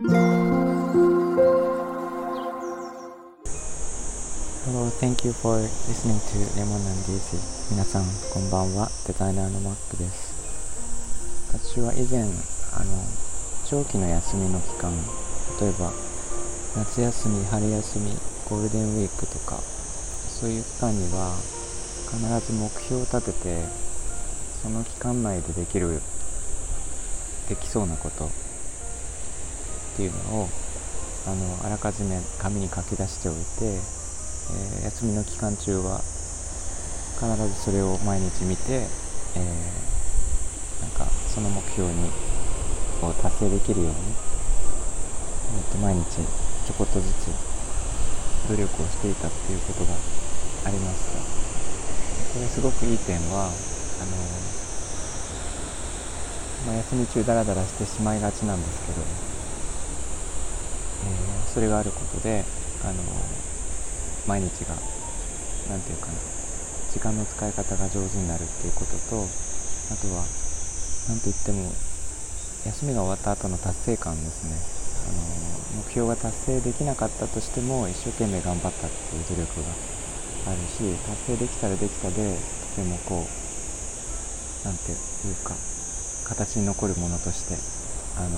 Hello, thank you for listening to Lemon and Daisy. 皆さんこんばんは。デザイナーのマックです。私は以前あの長期の休みの期間例えば夏休み春休みゴールデンウィークとかそういう期間には必ず目標を立ててその期間内でできるできそうなことっていうのをあのあらかじめ紙に書き出しておいてえー、休みの期間中は必ずそれを毎日見て、えー、なんかその目標にを達成できるように、えー、と毎日ちょこっとずつ努力をしていたっていうことがありましたこれすごくいい点はあの、まあ、休み中ダラダラしてしまいがちなんですけど、ー、それがあることであの毎日が何て言うかな時間の使い方が上手になるっていうこととあとは何と言っても休みが終わった後の達成感ですね。あの目標が達成できなかったとしても一生懸命頑張ったっていう努力があるし達成できたらできたでとてもこう何て言うか形に残るものとしてあの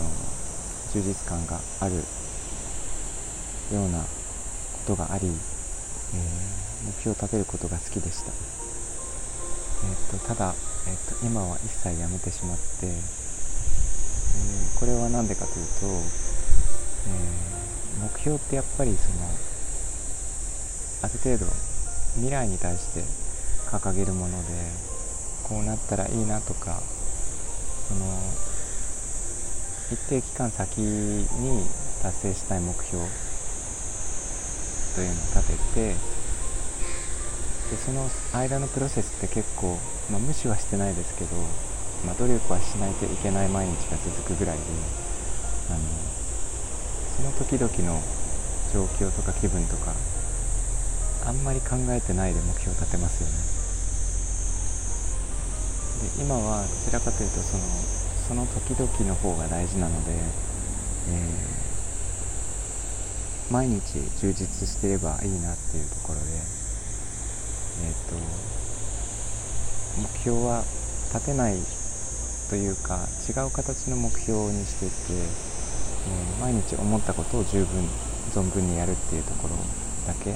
充実感があるようなことがありえー、目標を立てることが好きでした、えーと、ただ、えーと、今は一切やめてしまって、えー、これは何でかというと、えー、目標ってやっぱりそのある程度未来に対して掲げるものでこうなったらいいなとかその一定期間先に達成したい目標というのを立ててでその間のプロセスって結構、まあ、無視はしてないですけど、まあ、努力はしないといけない毎日が続くぐらいであのその時々の状況とか気分とかあんまり考えてないで目標を立てますよね。で今はどちらかというとそのその時々の方が大事なので、えー毎日充実してればいいなっていうところで、えーと、目標は立てないというか違う形の目標にしていて、えー、毎日思ったことを十分存分にやるっていうところだけ、え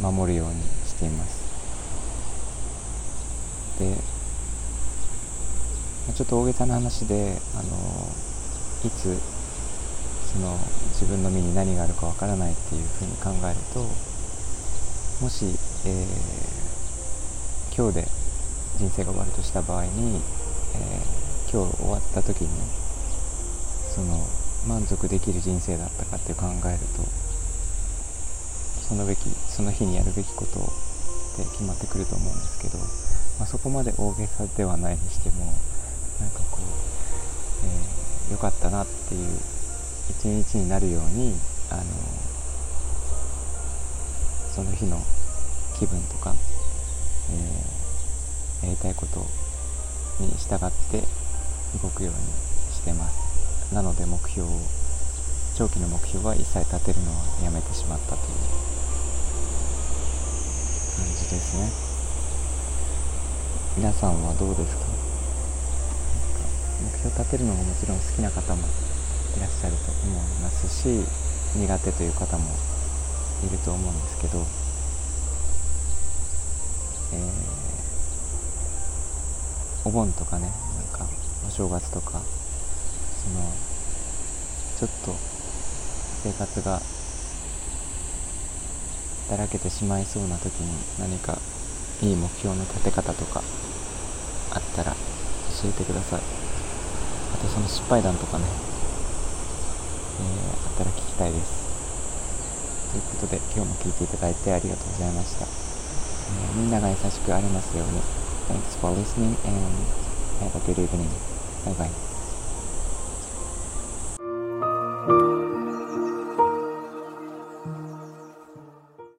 ー、守るようにしています。でちょっと大げさな話であのいつその自分の身に何があるかわからないっていうふうに考えるともし、えー、今日で人生が終わるとした場合に、えー、今日終わった時にその満足できる人生だったかって考えるとそのべきその日にやるべきことって決まってくると思うんですけど、まあ、そこまで大げさではないにしてもなんかこう、良かったなっていう一日になるようにあのその日の気分とか、えー、やりたいことに従って動くようにしてます。なので目標を長期の目標は一切立てるのはやめてしまったという感じですね。皆さんはどうですか？目標立てるのがもちろん好きな方もいらっしゃると思いますし苦手という方もいると思うんですけど、えー、お盆とかねなんかお正月とかそのちょっと生活がだらけてしまいそうな時に何かいい目標の立て方とかあったら教えてください。あとその失敗談とかね、えー、あったら聞きたいです。ということで今日も聞いていただいてありがとうございました。えー、みんなが優しくありますように。Thanks for listening and have a good evening. Bye bye.